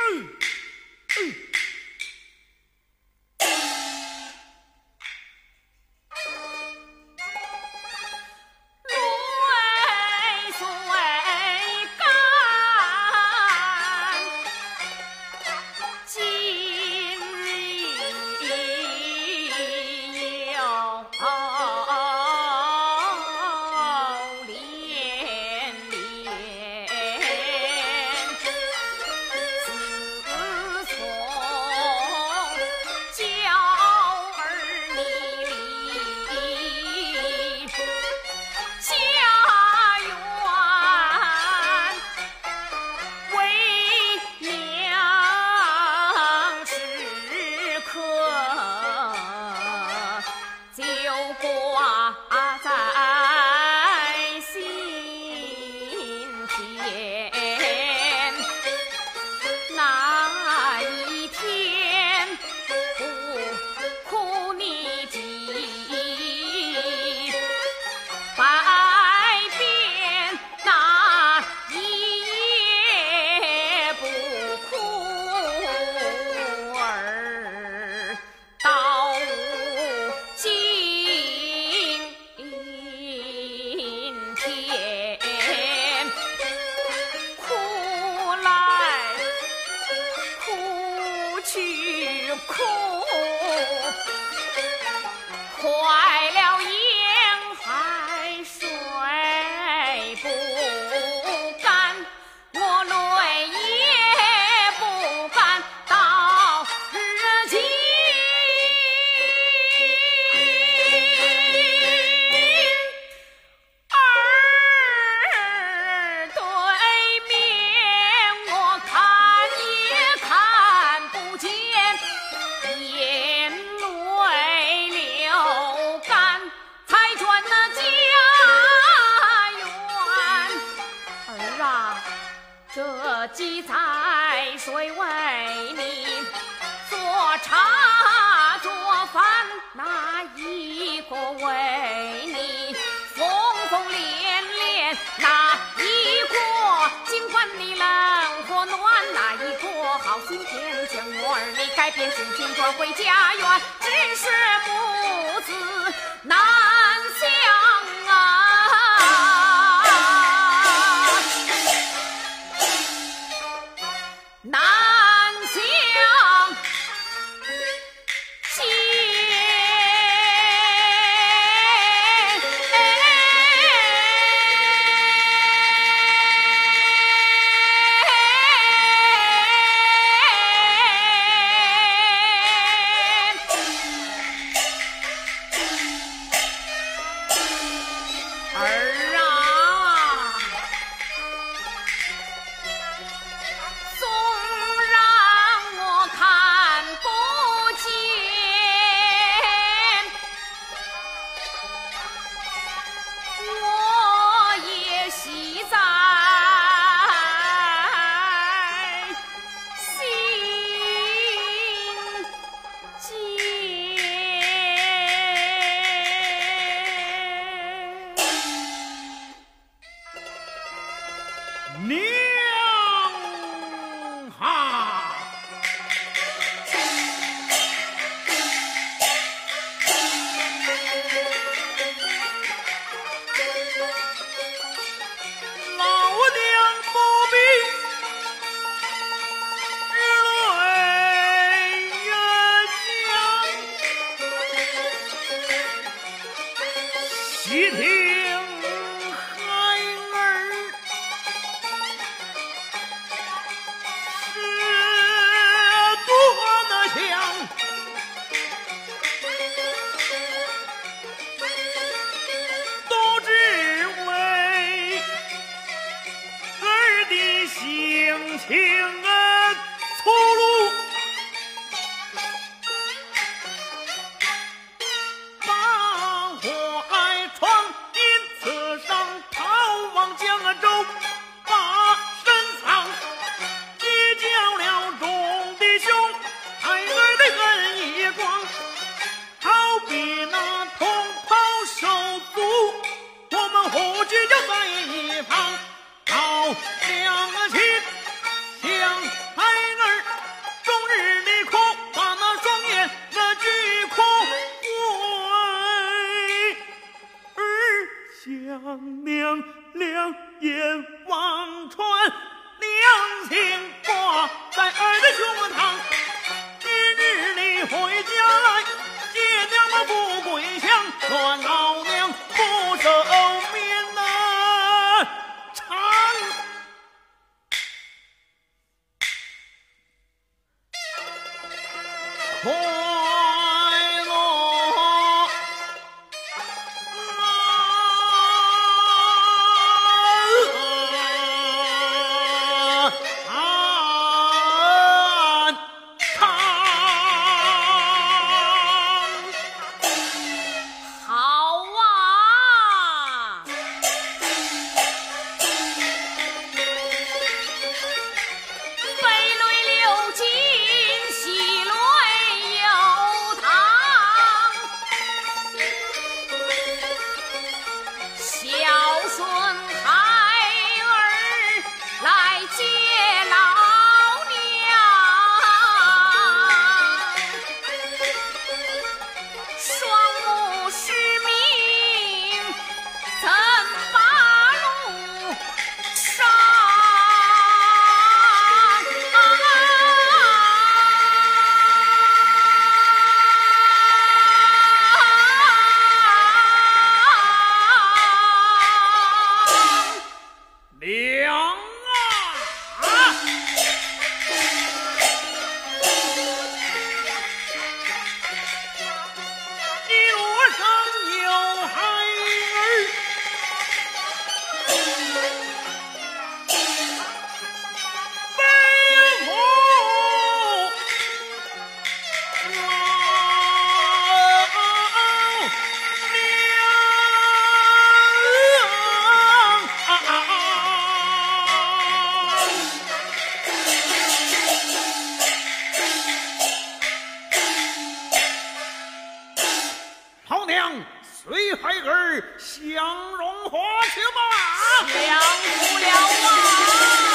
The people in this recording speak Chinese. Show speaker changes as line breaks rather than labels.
Ooh. 记载谁为你做茶做饭，哪一个为你风风连连，哪一个尽管你冷和暖，哪一个好心天将，我儿你改变心情转回家园，只是母子难相。集体好
娘，随孩儿享荣华去吧，享不了啊！